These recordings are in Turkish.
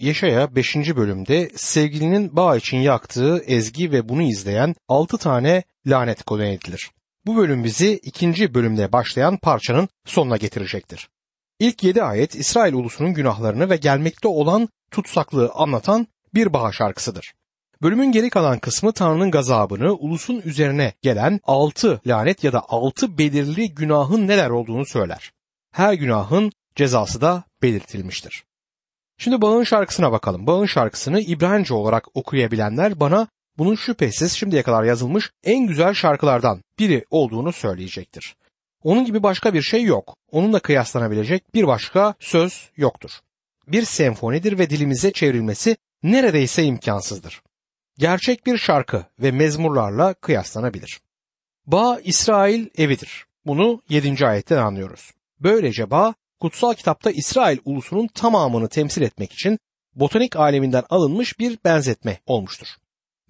Yeşaya 5. bölümde sevgilinin bağ için yaktığı ezgi ve bunu izleyen 6 tane lanet konu edilir. Bu bölüm bizi ikinci bölümde başlayan parçanın sonuna getirecektir. İlk yedi ayet İsrail ulusunun günahlarını ve gelmekte olan tutsaklığı anlatan bir bağ şarkısıdır. Bölümün geri kalan kısmı Tanrı'nın gazabını ulusun üzerine gelen altı lanet ya da altı belirli günahın neler olduğunu söyler. Her günahın cezası da belirtilmiştir. Şimdi bağın şarkısına bakalım. Bağın şarkısını İbranice olarak okuyabilenler bana bunun şüphesiz şimdiye kadar yazılmış en güzel şarkılardan biri olduğunu söyleyecektir. Onun gibi başka bir şey yok. Onunla kıyaslanabilecek bir başka söz yoktur. Bir senfonidir ve dilimize çevrilmesi neredeyse imkansızdır. Gerçek bir şarkı ve mezmurlarla kıyaslanabilir. Bağ İsrail evidir. Bunu 7. ayetten anlıyoruz. Böylece bağ kutsal kitapta İsrail ulusunun tamamını temsil etmek için botanik aleminden alınmış bir benzetme olmuştur.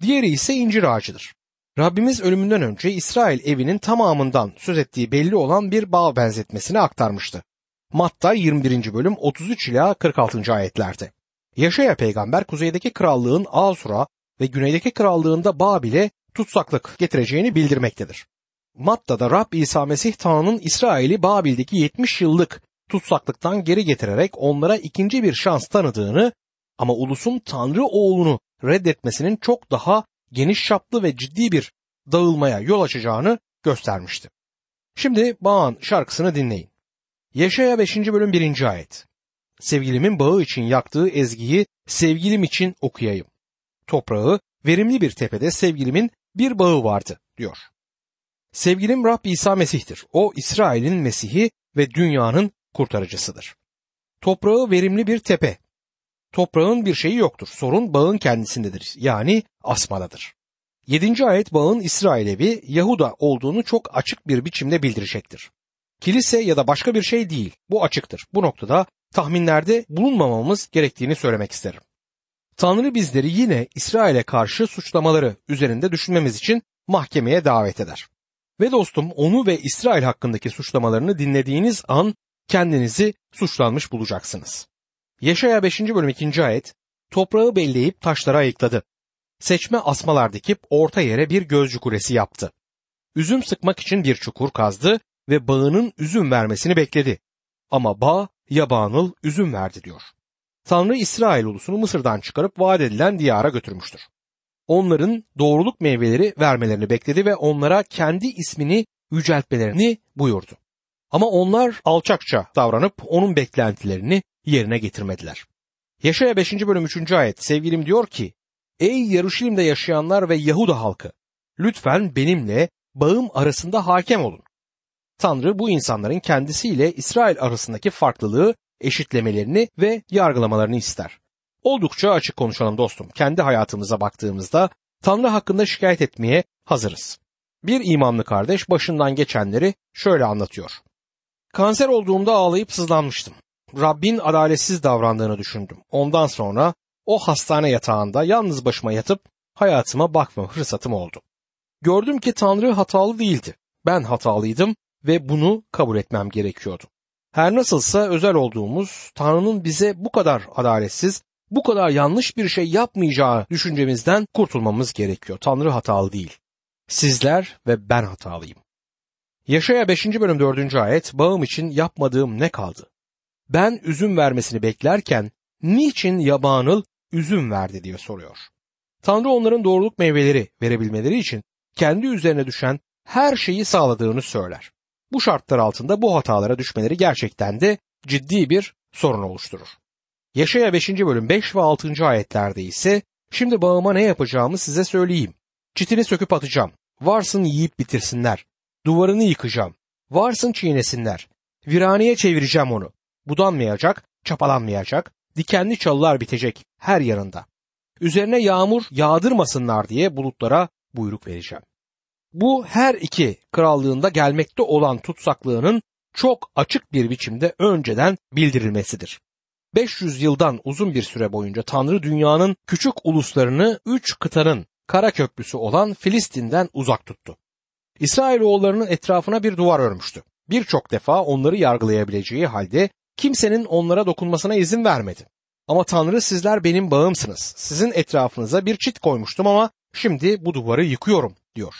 Diğeri ise incir ağacıdır. Rabbimiz ölümünden önce İsrail evinin tamamından söz ettiği belli olan bir bağ benzetmesini aktarmıştı. Matta 21. bölüm 33 ila 46. ayetlerde. Yaşaya peygamber kuzeydeki krallığın Asura ve güneydeki krallığında Babil'e tutsaklık getireceğini bildirmektedir. Matta'da Rab İsa Mesih Tanrı'nın İsrail'i Babil'deki 70 yıllık tutsaklıktan geri getirerek onlara ikinci bir şans tanıdığını ama ulusun Tanrı oğlunu reddetmesinin çok daha geniş çaplı ve ciddi bir dağılmaya yol açacağını göstermişti. Şimdi Bağın şarkısını dinleyin. Yaşaya 5. bölüm 1. ayet. Sevgilimin bağı için yaktığı ezgiyi sevgilim için okuyayım. Toprağı verimli bir tepede sevgilimin bir bağı vardı diyor. Sevgilim Rab İsa Mesih'tir. O İsrail'in Mesih'i ve dünyanın kurtarıcısıdır. Toprağı verimli bir tepe. Toprağın bir şeyi yoktur. Sorun bağın kendisindedir. Yani asmadadır. 7. ayet bağın İsrail evi Yahuda olduğunu çok açık bir biçimde bildirecektir. Kilise ya da başka bir şey değil. Bu açıktır. Bu noktada tahminlerde bulunmamamız gerektiğini söylemek isterim. Tanrı bizleri yine İsrail'e karşı suçlamaları üzerinde düşünmemiz için mahkemeye davet eder. Ve dostum onu ve İsrail hakkındaki suçlamalarını dinlediğiniz an kendinizi suçlanmış bulacaksınız. Yaşaya 5. bölüm 2. ayet toprağı belleyip taşlara ayıkladı. Seçme asmalar dikip orta yere bir gözcü kulesi yaptı. Üzüm sıkmak için bir çukur kazdı ve bağının üzüm vermesini bekledi. Ama bağ yabanıl üzüm verdi diyor. Tanrı İsrail ulusunu Mısır'dan çıkarıp vaat edilen diyara götürmüştür. Onların doğruluk meyveleri vermelerini bekledi ve onlara kendi ismini yüceltmelerini buyurdu. Ama onlar alçakça davranıp onun beklentilerini yerine getirmediler. Yaşaya 5. bölüm 3. ayet sevgilim diyor ki Ey Yaruşilim'de yaşayanlar ve Yahuda halkı lütfen benimle bağım arasında hakem olun. Tanrı bu insanların kendisiyle İsrail arasındaki farklılığı eşitlemelerini ve yargılamalarını ister. Oldukça açık konuşalım dostum. Kendi hayatımıza baktığımızda Tanrı hakkında şikayet etmeye hazırız. Bir imanlı kardeş başından geçenleri şöyle anlatıyor. Kanser olduğumda ağlayıp sızlanmıştım. Rabbin adaletsiz davrandığını düşündüm. Ondan sonra o hastane yatağında yalnız başıma yatıp hayatıma bakma fırsatım oldu. Gördüm ki Tanrı hatalı değildi. Ben hatalıydım ve bunu kabul etmem gerekiyordu. Her nasılsa özel olduğumuz Tanrı'nın bize bu kadar adaletsiz, bu kadar yanlış bir şey yapmayacağı düşüncemizden kurtulmamız gerekiyor. Tanrı hatalı değil. Sizler ve ben hatalıyım. Yaşaya 5. bölüm 4. ayet bağım için yapmadığım ne kaldı? Ben üzüm vermesini beklerken niçin yabanıl üzüm verdi diye soruyor. Tanrı onların doğruluk meyveleri verebilmeleri için kendi üzerine düşen her şeyi sağladığını söyler. Bu şartlar altında bu hatalara düşmeleri gerçekten de ciddi bir sorun oluşturur. Yaşaya 5. bölüm 5 ve 6. ayetlerde ise şimdi bağıma ne yapacağımı size söyleyeyim. Çitini söküp atacağım. Varsın yiyip bitirsinler. Duvarını yıkacağım. Varsın çiğnesinler. Viraneye çevireceğim onu. Budanmayacak, çapalanmayacak, dikenli çalılar bitecek her yanında. Üzerine yağmur yağdırmasınlar diye bulutlara buyruk vereceğim. Bu her iki krallığında gelmekte olan tutsaklığının çok açık bir biçimde önceden bildirilmesidir. 500 yıldan uzun bir süre boyunca Tanrı dünyanın küçük uluslarını üç kıtanın kara köprüsü olan Filistin'den uzak tuttu. İsrailoğullarının etrafına bir duvar örmüştü. Birçok defa onları yargılayabileceği halde kimsenin onlara dokunmasına izin vermedi. Ama Tanrı sizler benim bağımsınız. Sizin etrafınıza bir çit koymuştum ama şimdi bu duvarı yıkıyorum diyor.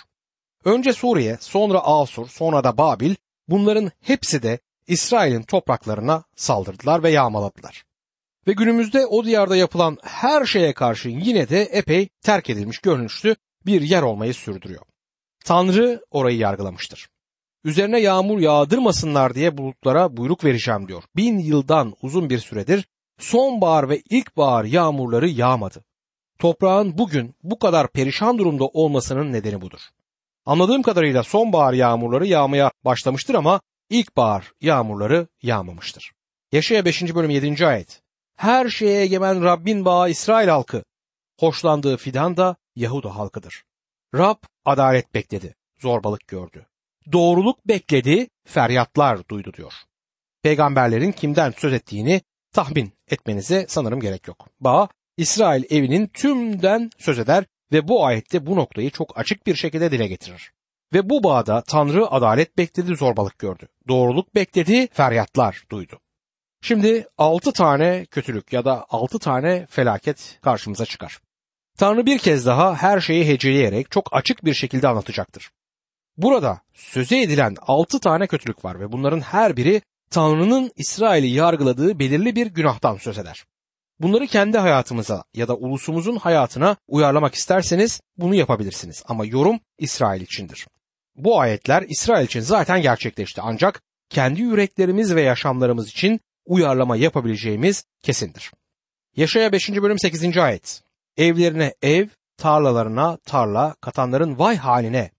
Önce Suriye, sonra Asur, sonra da Babil bunların hepsi de İsrail'in topraklarına saldırdılar ve yağmaladılar. Ve günümüzde o diyarda yapılan her şeye karşı yine de epey terk edilmiş görünüşlü bir yer olmayı sürdürüyor. Tanrı orayı yargılamıştır. Üzerine yağmur yağdırmasınlar diye bulutlara buyruk vereceğim diyor. Bin yıldan uzun bir süredir sonbahar ve ilkbahar yağmurları yağmadı. Toprağın bugün bu kadar perişan durumda olmasının nedeni budur. Anladığım kadarıyla sonbahar yağmurları yağmaya başlamıştır ama ilkbahar yağmurları yağmamıştır. Yaşaya 5. bölüm 7. ayet. Her şeye egemen Rabbin bağı İsrail halkı. Hoşlandığı fidan da Yahuda halkıdır. Rab adalet bekledi, zorbalık gördü. Doğruluk bekledi, feryatlar duydu diyor. Peygamberlerin kimden söz ettiğini tahmin etmenize sanırım gerek yok. Bağ İsrail evinin tümden söz eder ve bu ayette bu noktayı çok açık bir şekilde dile getirir. Ve bu bağda Tanrı adalet bekledi, zorbalık gördü. Doğruluk bekledi, feryatlar duydu. Şimdi altı tane kötülük ya da altı tane felaket karşımıza çıkar. Tanrı bir kez daha her şeyi heceleyerek çok açık bir şekilde anlatacaktır. Burada söze edilen altı tane kötülük var ve bunların her biri Tanrı'nın İsrail'i yargıladığı belirli bir günahtan söz eder. Bunları kendi hayatımıza ya da ulusumuzun hayatına uyarlamak isterseniz bunu yapabilirsiniz ama yorum İsrail içindir. Bu ayetler İsrail için zaten gerçekleşti ancak kendi yüreklerimiz ve yaşamlarımız için uyarlama yapabileceğimiz kesindir. Yaşaya 5. bölüm 8. ayet. Evlerine ev, tarlalarına tarla, katanların vay haline.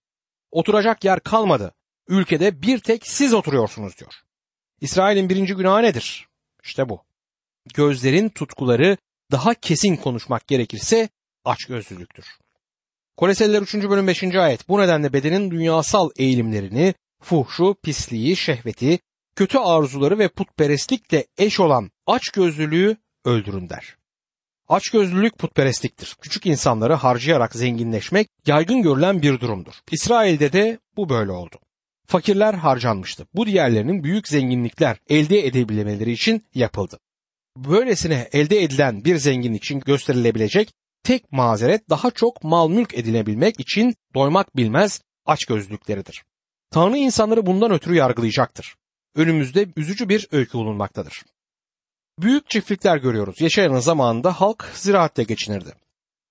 Oturacak yer kalmadı. Ülkede bir tek siz oturuyorsunuz diyor. İsrail'in birinci günahı nedir? İşte bu. Gözlerin tutkuları daha kesin konuşmak gerekirse açgözlülüktür. Koleseliler 3. bölüm 5. ayet bu nedenle bedenin dünyasal eğilimlerini, fuhşu, pisliği, şehveti, kötü arzuları ve putperestlikle eş olan açgözlülüğü öldürün der. Açgözlülük putperestliktir. Küçük insanları harcayarak zenginleşmek yaygın görülen bir durumdur. İsrail'de de bu böyle oldu. Fakirler harcanmıştı. Bu diğerlerinin büyük zenginlikler elde edebilmeleri için yapıldı. Böylesine elde edilen bir zenginlik için gösterilebilecek tek mazeret daha çok mal mülk edinebilmek için doymak bilmez açgözlülükleridir. Tanrı insanları bundan ötürü yargılayacaktır. Önümüzde üzücü bir öykü bulunmaktadır. Büyük çiftlikler görüyoruz. Yaşayan zamanında halk ziraatle geçinirdi.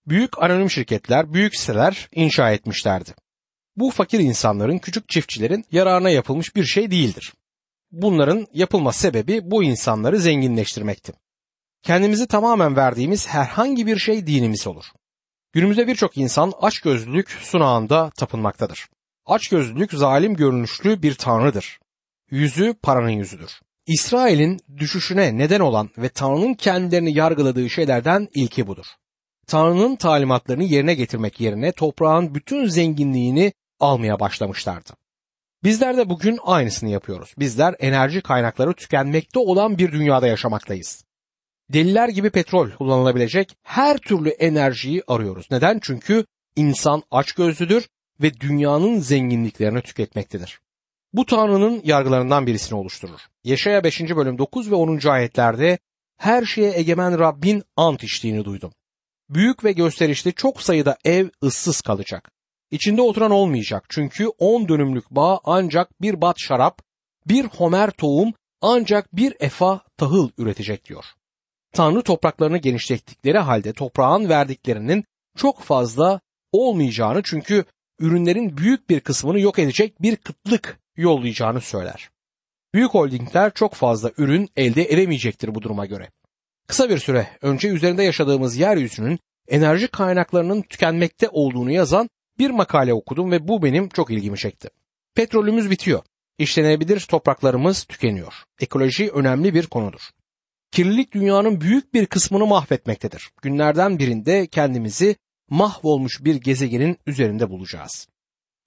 Büyük anonim şirketler, büyük siteler inşa etmişlerdi. Bu fakir insanların, küçük çiftçilerin yararına yapılmış bir şey değildir. Bunların yapılma sebebi bu insanları zenginleştirmekti. Kendimizi tamamen verdiğimiz herhangi bir şey dinimiz olur. Günümüzde birçok insan açgözlülük sunağında tapınmaktadır. Açgözlülük zalim görünüşlü bir tanrıdır. Yüzü paranın yüzüdür. İsrail'in düşüşüne neden olan ve Tanrı'nın kendilerini yargıladığı şeylerden ilki budur. Tanrı'nın talimatlarını yerine getirmek yerine toprağın bütün zenginliğini almaya başlamışlardı. Bizler de bugün aynısını yapıyoruz. Bizler enerji kaynakları tükenmekte olan bir dünyada yaşamaktayız. Deliler gibi petrol kullanılabilecek her türlü enerjiyi arıyoruz. Neden? Çünkü insan açgözlüdür ve dünyanın zenginliklerini tüketmektedir. Bu Tanrı'nın yargılarından birisini oluşturur. Yaşaya 5. bölüm 9 ve 10. ayetlerde her şeye egemen Rabbin ant içtiğini duydum. Büyük ve gösterişli çok sayıda ev ıssız kalacak. İçinde oturan olmayacak çünkü on dönümlük bağ ancak bir bat şarap, bir homer tohum ancak bir efa tahıl üretecek diyor. Tanrı topraklarını genişlettikleri halde toprağın verdiklerinin çok fazla olmayacağını çünkü ürünlerin büyük bir kısmını yok edecek bir kıtlık yollayacağını söyler. Büyük holdingler çok fazla ürün elde edemeyecektir bu duruma göre. Kısa bir süre önce üzerinde yaşadığımız yeryüzünün enerji kaynaklarının tükenmekte olduğunu yazan bir makale okudum ve bu benim çok ilgimi çekti. Petrolümüz bitiyor. İşlenebilir topraklarımız tükeniyor. Ekoloji önemli bir konudur. Kirlilik dünyanın büyük bir kısmını mahvetmektedir. Günlerden birinde kendimizi mahvolmuş bir gezegenin üzerinde bulacağız.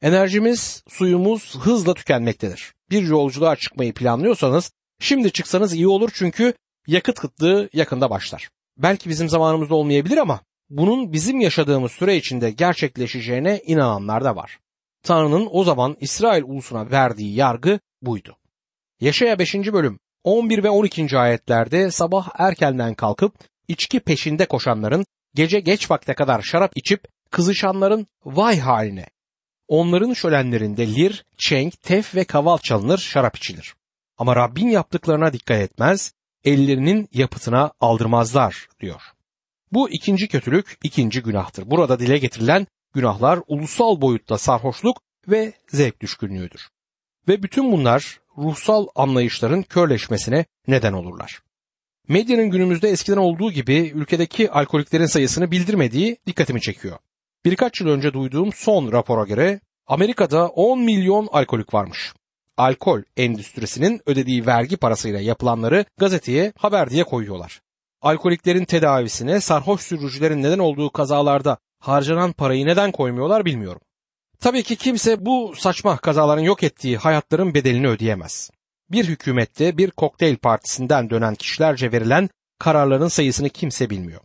Enerjimiz, suyumuz hızla tükenmektedir. Bir yolculuğa çıkmayı planlıyorsanız şimdi çıksanız iyi olur çünkü yakıt kıtlığı yakında başlar. Belki bizim zamanımızda olmayabilir ama bunun bizim yaşadığımız süre içinde gerçekleşeceğine inananlar da var. Tanrı'nın o zaman İsrail ulusuna verdiği yargı buydu. Yaşaya 5. bölüm 11 ve 12. ayetlerde sabah erkenden kalkıp içki peşinde koşanların, gece geç vakte kadar şarap içip kızışanların vay haline. Onların şölenlerinde lir, çenk, tef ve kaval çalınır, şarap içilir. Ama Rabbin yaptıklarına dikkat etmez, ellerinin yapıtına aldırmazlar diyor. Bu ikinci kötülük, ikinci günahtır. Burada dile getirilen günahlar ulusal boyutta sarhoşluk ve zevk düşkünlüğüdür. Ve bütün bunlar ruhsal anlayışların körleşmesine neden olurlar. Medyanın günümüzde eskiden olduğu gibi ülkedeki alkoliklerin sayısını bildirmediği dikkatimi çekiyor. Birkaç yıl önce duyduğum son rapora göre Amerika'da 10 milyon alkolik varmış. Alkol endüstrisinin ödediği vergi parasıyla yapılanları gazeteye haber diye koyuyorlar. Alkoliklerin tedavisine sarhoş sürücülerin neden olduğu kazalarda harcanan parayı neden koymuyorlar bilmiyorum. Tabii ki kimse bu saçma kazaların yok ettiği hayatların bedelini ödeyemez. Bir hükümette bir kokteyl partisinden dönen kişilerce verilen kararların sayısını kimse bilmiyor.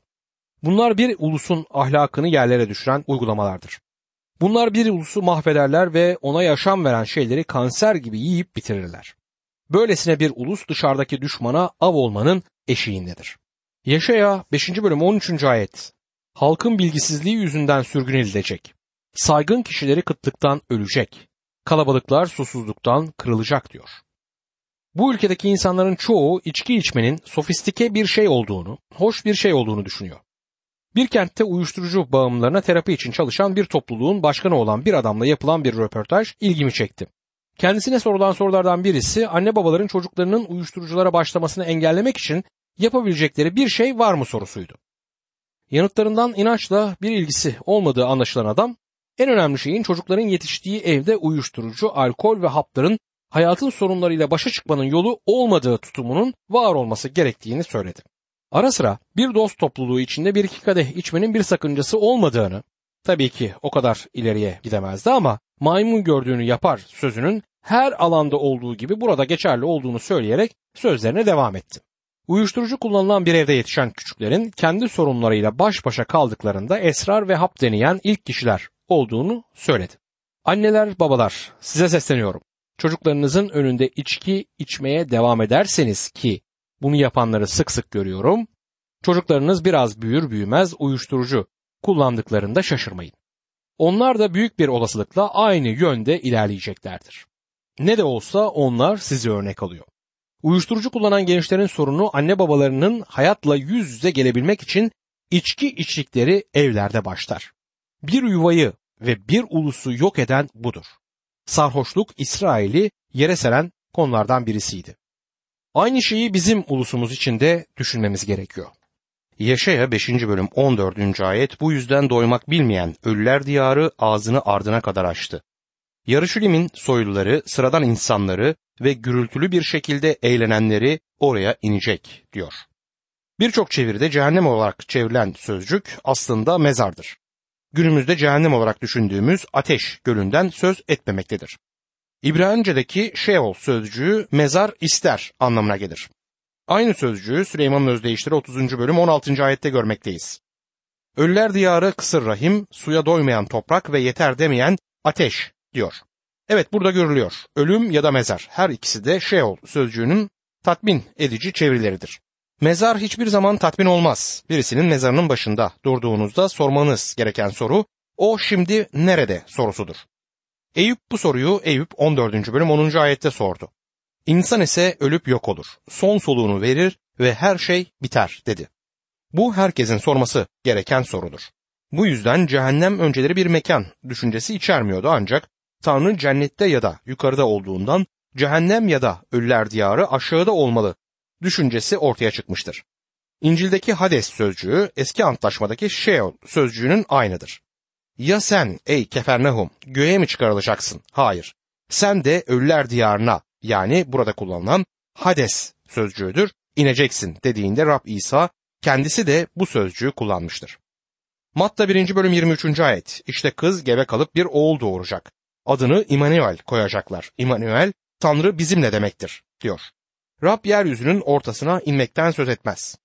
Bunlar bir ulusun ahlakını yerlere düşüren uygulamalardır. Bunlar bir ulusu mahvederler ve ona yaşam veren şeyleri kanser gibi yiyip bitirirler. Böylesine bir ulus dışarıdaki düşmana av olmanın eşiğindedir. Yaşaya 5. bölüm 13. ayet. Halkın bilgisizliği yüzünden sürgün edilecek. Saygın kişileri kıtlıktan ölecek. Kalabalıklar susuzluktan kırılacak diyor. Bu ülkedeki insanların çoğu içki içmenin sofistike bir şey olduğunu, hoş bir şey olduğunu düşünüyor. Bir kentte uyuşturucu bağımlılarına terapi için çalışan bir topluluğun başkanı olan bir adamla yapılan bir röportaj ilgimi çekti. Kendisine sorulan sorulardan birisi anne babaların çocuklarının uyuşturuculara başlamasını engellemek için yapabilecekleri bir şey var mı sorusuydu. Yanıtlarından inançla bir ilgisi olmadığı anlaşılan adam, en önemli şeyin çocukların yetiştiği evde uyuşturucu, alkol ve hapların hayatın sorunlarıyla başa çıkmanın yolu olmadığı tutumunun var olması gerektiğini söyledi. Ara sıra bir dost topluluğu içinde bir iki kadeh içmenin bir sakıncası olmadığını, tabii ki o kadar ileriye gidemezdi ama maymun gördüğünü yapar sözünün her alanda olduğu gibi burada geçerli olduğunu söyleyerek sözlerine devam etti. Uyuşturucu kullanılan bir evde yetişen küçüklerin kendi sorunlarıyla baş başa kaldıklarında esrar ve hap deneyen ilk kişiler olduğunu söyledi. Anneler, babalar size sesleniyorum. Çocuklarınızın önünde içki içmeye devam ederseniz ki bunu yapanları sık sık görüyorum. Çocuklarınız biraz büyür büyümez uyuşturucu kullandıklarında şaşırmayın. Onlar da büyük bir olasılıkla aynı yönde ilerleyeceklerdir. Ne de olsa onlar sizi örnek alıyor. Uyuşturucu kullanan gençlerin sorunu anne babalarının hayatla yüz yüze gelebilmek için içki içtikleri evlerde başlar. Bir yuvayı ve bir ulusu yok eden budur. Sarhoşluk İsrail'i yere seren konulardan birisiydi. Aynı şeyi bizim ulusumuz için de düşünmemiz gerekiyor. Yaşaya 5. bölüm 14. ayet bu yüzden doymak bilmeyen ölüler diyarı ağzını ardına kadar açtı. Yarışülim'in soyluları, sıradan insanları ve gürültülü bir şekilde eğlenenleri oraya inecek diyor. Birçok çeviride cehennem olarak çevrilen sözcük aslında mezardır. Günümüzde cehennem olarak düşündüğümüz ateş gölünden söz etmemektedir. İbranice'deki Sheol sözcüğü mezar ister anlamına gelir. Aynı sözcüğü Süleyman'ın özdeyişleri 30. bölüm 16. ayette görmekteyiz. Ölüler diyarı kısır rahim, suya doymayan toprak ve yeter demeyen ateş diyor. Evet burada görülüyor. Ölüm ya da mezar her ikisi de Sheol sözcüğünün tatmin edici çevirileridir. Mezar hiçbir zaman tatmin olmaz. Birisinin mezarının başında durduğunuzda sormanız gereken soru o şimdi nerede sorusudur. Eyüp bu soruyu Eyüp 14. bölüm 10. ayette sordu. İnsan ise ölüp yok olur. Son soluğunu verir ve her şey biter dedi. Bu herkesin sorması gereken sorudur. Bu yüzden cehennem önceleri bir mekan düşüncesi içermiyordu ancak Tanrı cennette ya da yukarıda olduğundan cehennem ya da ölüler diyarı aşağıda olmalı düşüncesi ortaya çıkmıştır. İncil'deki Hades sözcüğü eski antlaşmadaki Sheol sözcüğünün aynıdır. Ya sen ey Kefernahum göğe mi çıkarılacaksın? Hayır. Sen de ölüler diyarına yani burada kullanılan Hades sözcüğüdür ineceksin dediğinde Rab İsa kendisi de bu sözcüğü kullanmıştır. Matta 1. bölüm 23. ayet İşte kız gebe kalıp bir oğul doğuracak. Adını İmanuel koyacaklar. İmanuel Tanrı bizimle demektir diyor. Rab yeryüzünün ortasına inmekten söz etmez.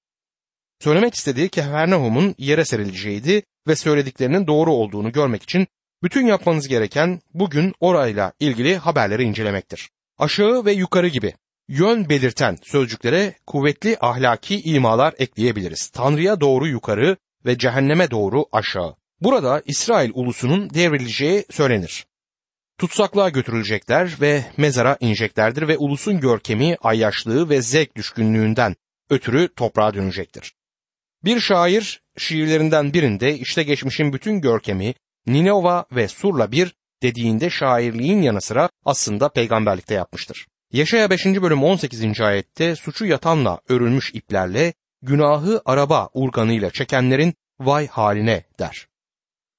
Söylemek istediği Kefernahum'un yere serileceğiydi ve söylediklerinin doğru olduğunu görmek için bütün yapmanız gereken bugün orayla ilgili haberleri incelemektir. Aşağı ve yukarı gibi yön belirten sözcüklere kuvvetli ahlaki imalar ekleyebiliriz. Tanrı'ya doğru yukarı ve cehenneme doğru aşağı. Burada İsrail ulusunun devrileceği söylenir. Tutsaklığa götürülecekler ve mezara ineceklerdir ve ulusun görkemi, ayyaşlığı ve zevk düşkünlüğünden ötürü toprağa dönecektir. Bir şair şiirlerinden birinde işte geçmişin bütün görkemi Ninova ve Sur'la bir dediğinde şairliğin yanı sıra aslında peygamberlikte yapmıştır. Yaşaya 5. bölüm 18. ayette suçu yatanla örülmüş iplerle günahı araba urganıyla çekenlerin vay haline der.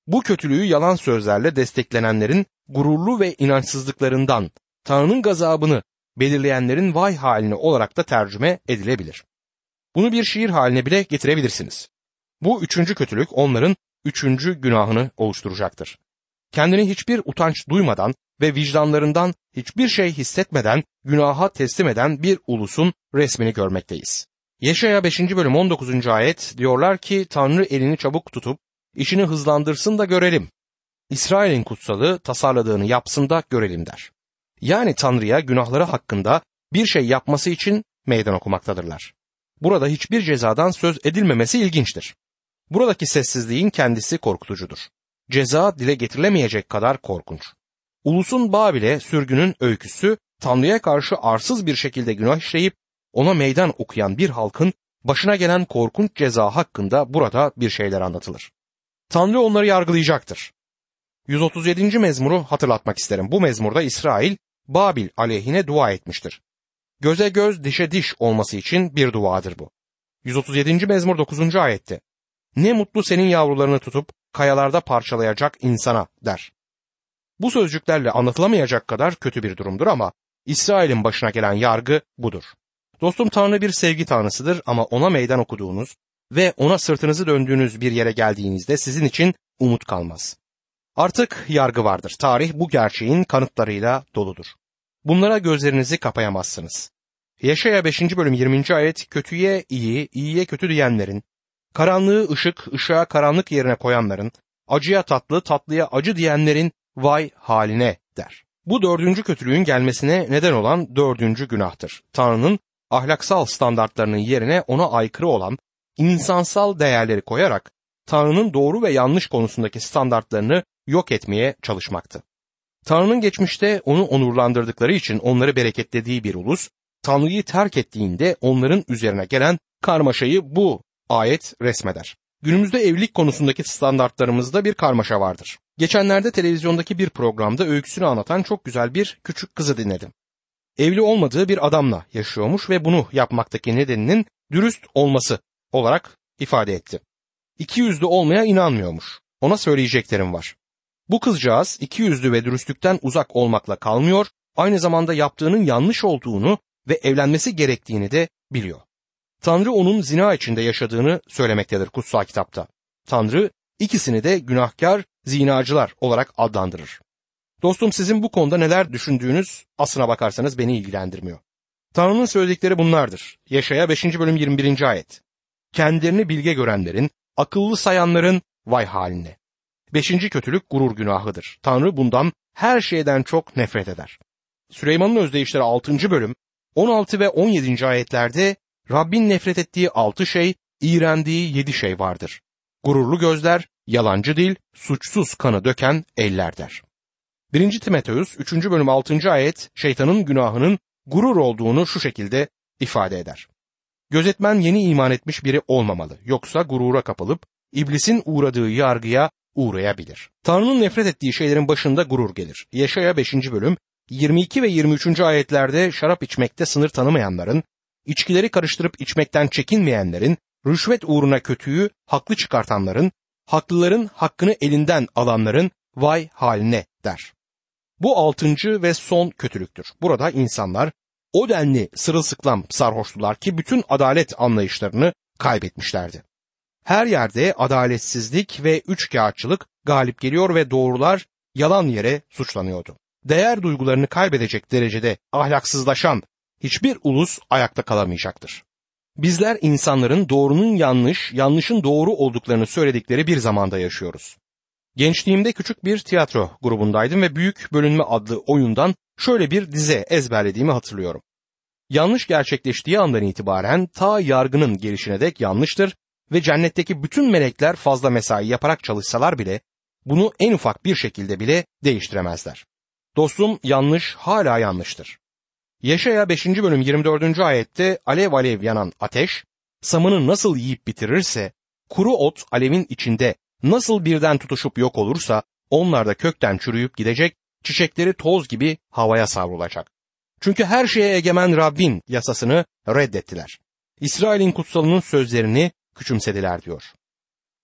Bu kötülüğü yalan sözlerle desteklenenlerin gururlu ve inançsızlıklarından Tanrı'nın gazabını belirleyenlerin vay haline olarak da tercüme edilebilir. Bunu bir şiir haline bile getirebilirsiniz. Bu üçüncü kötülük onların üçüncü günahını oluşturacaktır. Kendini hiçbir utanç duymadan ve vicdanlarından hiçbir şey hissetmeden günaha teslim eden bir ulusun resmini görmekteyiz. Yeşaya 5. bölüm 19. ayet diyorlar ki Tanrı elini çabuk tutup işini hızlandırsın da görelim. İsrail'in kutsalı tasarladığını yapsın da görelim der. Yani Tanrı'ya günahları hakkında bir şey yapması için meydan okumaktadırlar. Burada hiçbir cezadan söz edilmemesi ilginçtir. Buradaki sessizliğin kendisi korkutucudur. Ceza dile getirilemeyecek kadar korkunç. Ulusun Babil'e sürgünün öyküsü Tanrı'ya karşı arsız bir şekilde günah işleyip ona meydan okuyan bir halkın başına gelen korkunç ceza hakkında burada bir şeyler anlatılır. Tanrı onları yargılayacaktır. 137. mezmuru hatırlatmak isterim. Bu mezmurda İsrail Babil aleyhine dua etmiştir. Göze göz dişe diş olması için bir duadır bu. 137. mezmur 9. ayette Ne mutlu senin yavrularını tutup kayalarda parçalayacak insana der. Bu sözcüklerle anlatılamayacak kadar kötü bir durumdur ama İsrail'in başına gelen yargı budur. Dostum Tanrı bir sevgi tanrısıdır ama ona meydan okuduğunuz ve ona sırtınızı döndüğünüz bir yere geldiğinizde sizin için umut kalmaz. Artık yargı vardır. Tarih bu gerçeğin kanıtlarıyla doludur. Bunlara gözlerinizi kapayamazsınız. Yaşaya 5. bölüm 20. ayet kötüye iyi, iyiye kötü diyenlerin, karanlığı ışık, ışığa karanlık yerine koyanların, acıya tatlı, tatlıya acı diyenlerin vay haline der. Bu dördüncü kötülüğün gelmesine neden olan dördüncü günahtır. Tanrı'nın ahlaksal standartlarının yerine ona aykırı olan insansal değerleri koyarak Tanrı'nın doğru ve yanlış konusundaki standartlarını yok etmeye çalışmaktı. Tanrı'nın geçmişte onu onurlandırdıkları için onları bereketlediği bir ulus, Tanrı'yı terk ettiğinde onların üzerine gelen karmaşayı bu ayet resmeder. Günümüzde evlilik konusundaki standartlarımızda bir karmaşa vardır. Geçenlerde televizyondaki bir programda öyküsünü anlatan çok güzel bir küçük kızı dinledim. Evli olmadığı bir adamla yaşıyormuş ve bunu yapmaktaki nedeninin dürüst olması olarak ifade etti. İki yüzlü olmaya inanmıyormuş. Ona söyleyeceklerim var. Bu kızcağız iki yüzlü ve dürüstlükten uzak olmakla kalmıyor, aynı zamanda yaptığının yanlış olduğunu ve evlenmesi gerektiğini de biliyor. Tanrı onun zina içinde yaşadığını söylemektedir kutsal kitapta. Tanrı ikisini de günahkar zinacılar olarak adlandırır. Dostum sizin bu konuda neler düşündüğünüz aslına bakarsanız beni ilgilendirmiyor. Tanrı'nın söyledikleri bunlardır. Yaşaya 5. bölüm 21. ayet. Kendilerini bilge görenlerin, akıllı sayanların vay haline. Beşinci kötülük gurur günahıdır. Tanrı bundan her şeyden çok nefret eder. Süleyman'ın özdeyişleri 6. bölüm 16 ve 17. ayetlerde Rabbin nefret ettiği altı şey, iğrendiği yedi şey vardır. Gururlu gözler, yalancı dil, suçsuz kanı döken eller der. 1. Timoteus 3. bölüm 6. ayet şeytanın günahının gurur olduğunu şu şekilde ifade eder. Gözetmen yeni iman etmiş biri olmamalı yoksa gurura kapılıp iblisin uğradığı yargıya uğrayabilir. Tanrı'nın nefret ettiği şeylerin başında gurur gelir. Yaşaya 5. bölüm 22 ve 23. ayetlerde şarap içmekte sınır tanımayanların, içkileri karıştırıp içmekten çekinmeyenlerin, rüşvet uğruna kötüyü haklı çıkartanların, haklıların hakkını elinden alanların vay haline der. Bu altıncı ve son kötülüktür. Burada insanlar o denli sırılsıklam sarhoştular ki bütün adalet anlayışlarını kaybetmişlerdi. Her yerde adaletsizlik ve üçkağıtçılık galip geliyor ve doğrular yalan yere suçlanıyordu. Değer duygularını kaybedecek derecede ahlaksızlaşan hiçbir ulus ayakta kalamayacaktır. Bizler insanların doğrunun yanlış, yanlışın doğru olduklarını söyledikleri bir zamanda yaşıyoruz. Gençliğimde küçük bir tiyatro grubundaydım ve Büyük Bölünme adlı oyundan şöyle bir dize ezberlediğimi hatırlıyorum. yanlış gerçekleştiği andan itibaren ta yargının gelişine dek yanlıştır ve cennetteki bütün melekler fazla mesai yaparak çalışsalar bile bunu en ufak bir şekilde bile değiştiremezler. Dostum yanlış hala yanlıştır. Yaşaya 5. bölüm 24. ayette alev alev yanan ateş, samını nasıl yiyip bitirirse, kuru ot alevin içinde nasıl birden tutuşup yok olursa, onlar da kökten çürüyüp gidecek, çiçekleri toz gibi havaya savrulacak. Çünkü her şeye egemen Rabbin yasasını reddettiler. İsrail'in kutsalının sözlerini küçümsediler diyor.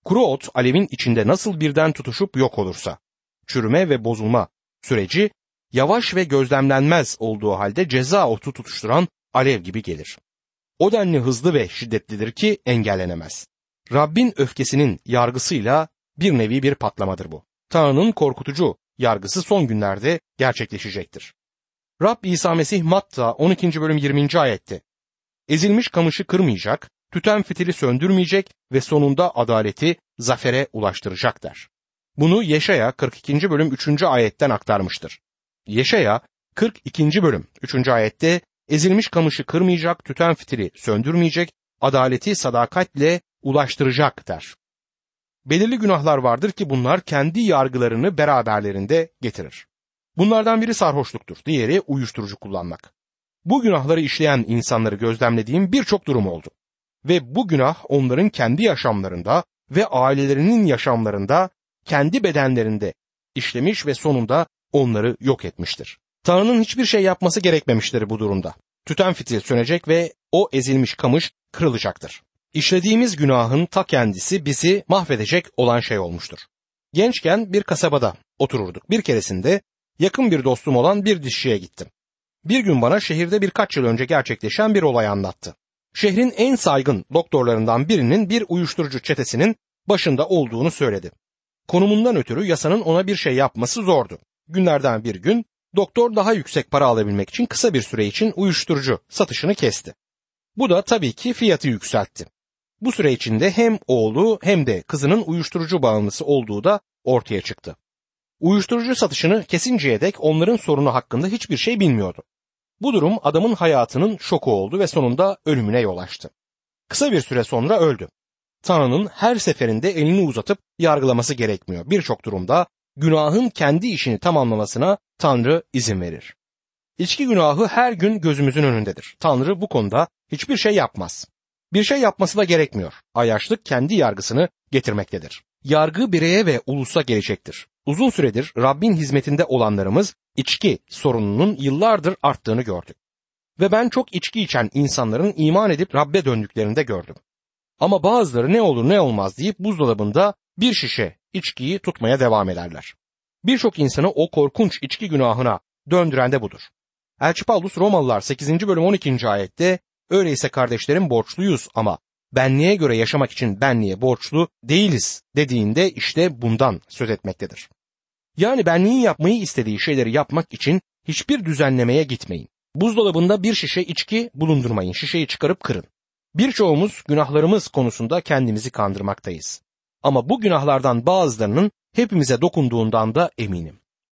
Kuru ot alevin içinde nasıl birden tutuşup yok olursa, çürüme ve bozulma süreci yavaş ve gözlemlenmez olduğu halde ceza otu tutuşturan alev gibi gelir. O denli hızlı ve şiddetlidir ki engellenemez. Rabbin öfkesinin yargısıyla bir nevi bir patlamadır bu. Tanrı'nın korkutucu yargısı son günlerde gerçekleşecektir. Rab İsa Mesih Matta 12. bölüm 20. ayette Ezilmiş kamışı kırmayacak, tüten fitili söndürmeyecek ve sonunda adaleti zafere ulaştıracak der. Bunu Yeşaya 42. bölüm 3. ayetten aktarmıştır. Yeşaya 42. bölüm 3. ayette ezilmiş kamışı kırmayacak, tüten fitili söndürmeyecek, adaleti sadakatle ulaştıracak der. Belirli günahlar vardır ki bunlar kendi yargılarını beraberlerinde getirir. Bunlardan biri sarhoşluktur, diğeri uyuşturucu kullanmak. Bu günahları işleyen insanları gözlemlediğim birçok durum oldu. Ve bu günah onların kendi yaşamlarında ve ailelerinin yaşamlarında, kendi bedenlerinde işlemiş ve sonunda onları yok etmiştir. Tanrı'nın hiçbir şey yapması gerekmemiştir bu durumda. Tüten fitil sönecek ve o ezilmiş kamış kırılacaktır. İşlediğimiz günahın ta kendisi bizi mahvedecek olan şey olmuştur. Gençken bir kasabada otururduk. Bir keresinde yakın bir dostum olan bir dişçiye gittim. Bir gün bana şehirde birkaç yıl önce gerçekleşen bir olay anlattı. Şehrin en saygın doktorlarından birinin bir uyuşturucu çetesinin başında olduğunu söyledi. Konumundan ötürü yasanın ona bir şey yapması zordu. Günlerden bir gün doktor daha yüksek para alabilmek için kısa bir süre için uyuşturucu satışını kesti. Bu da tabii ki fiyatı yükseltti. Bu süre içinde hem oğlu hem de kızının uyuşturucu bağımlısı olduğu da ortaya çıktı. Uyuşturucu satışını kesinceye dek onların sorunu hakkında hiçbir şey bilmiyordu. Bu durum adamın hayatının şoku oldu ve sonunda ölümüne yol açtı. Kısa bir süre sonra öldü. Tanrı'nın her seferinde elini uzatıp yargılaması gerekmiyor. Birçok durumda günahın kendi işini tamamlamasına Tanrı izin verir. İçki günahı her gün gözümüzün önündedir. Tanrı bu konuda hiçbir şey yapmaz. Bir şey yapması da gerekmiyor. Ayaşlık kendi yargısını getirmektedir. Yargı bireye ve ulusa gelecektir. Uzun süredir Rabbin hizmetinde olanlarımız içki sorununun yıllardır arttığını gördük. Ve ben çok içki içen insanların iman edip Rabbe döndüklerini de gördüm. Ama bazıları ne olur ne olmaz deyip buzdolabında bir şişe içkiyi tutmaya devam ederler. Birçok insanı o korkunç içki günahına döndüren de budur. Elçi Paulus Romalılar 8. bölüm 12. ayette öyleyse kardeşlerim borçluyuz ama benliğe göre yaşamak için benliğe borçlu değiliz dediğinde işte bundan söz etmektedir. Yani benliğin yapmayı istediği şeyleri yapmak için hiçbir düzenlemeye gitmeyin. Buzdolabında bir şişe içki bulundurmayın, şişeyi çıkarıp kırın. Birçoğumuz günahlarımız konusunda kendimizi kandırmaktayız. Ama bu günahlardan bazılarının hepimize dokunduğundan da eminim.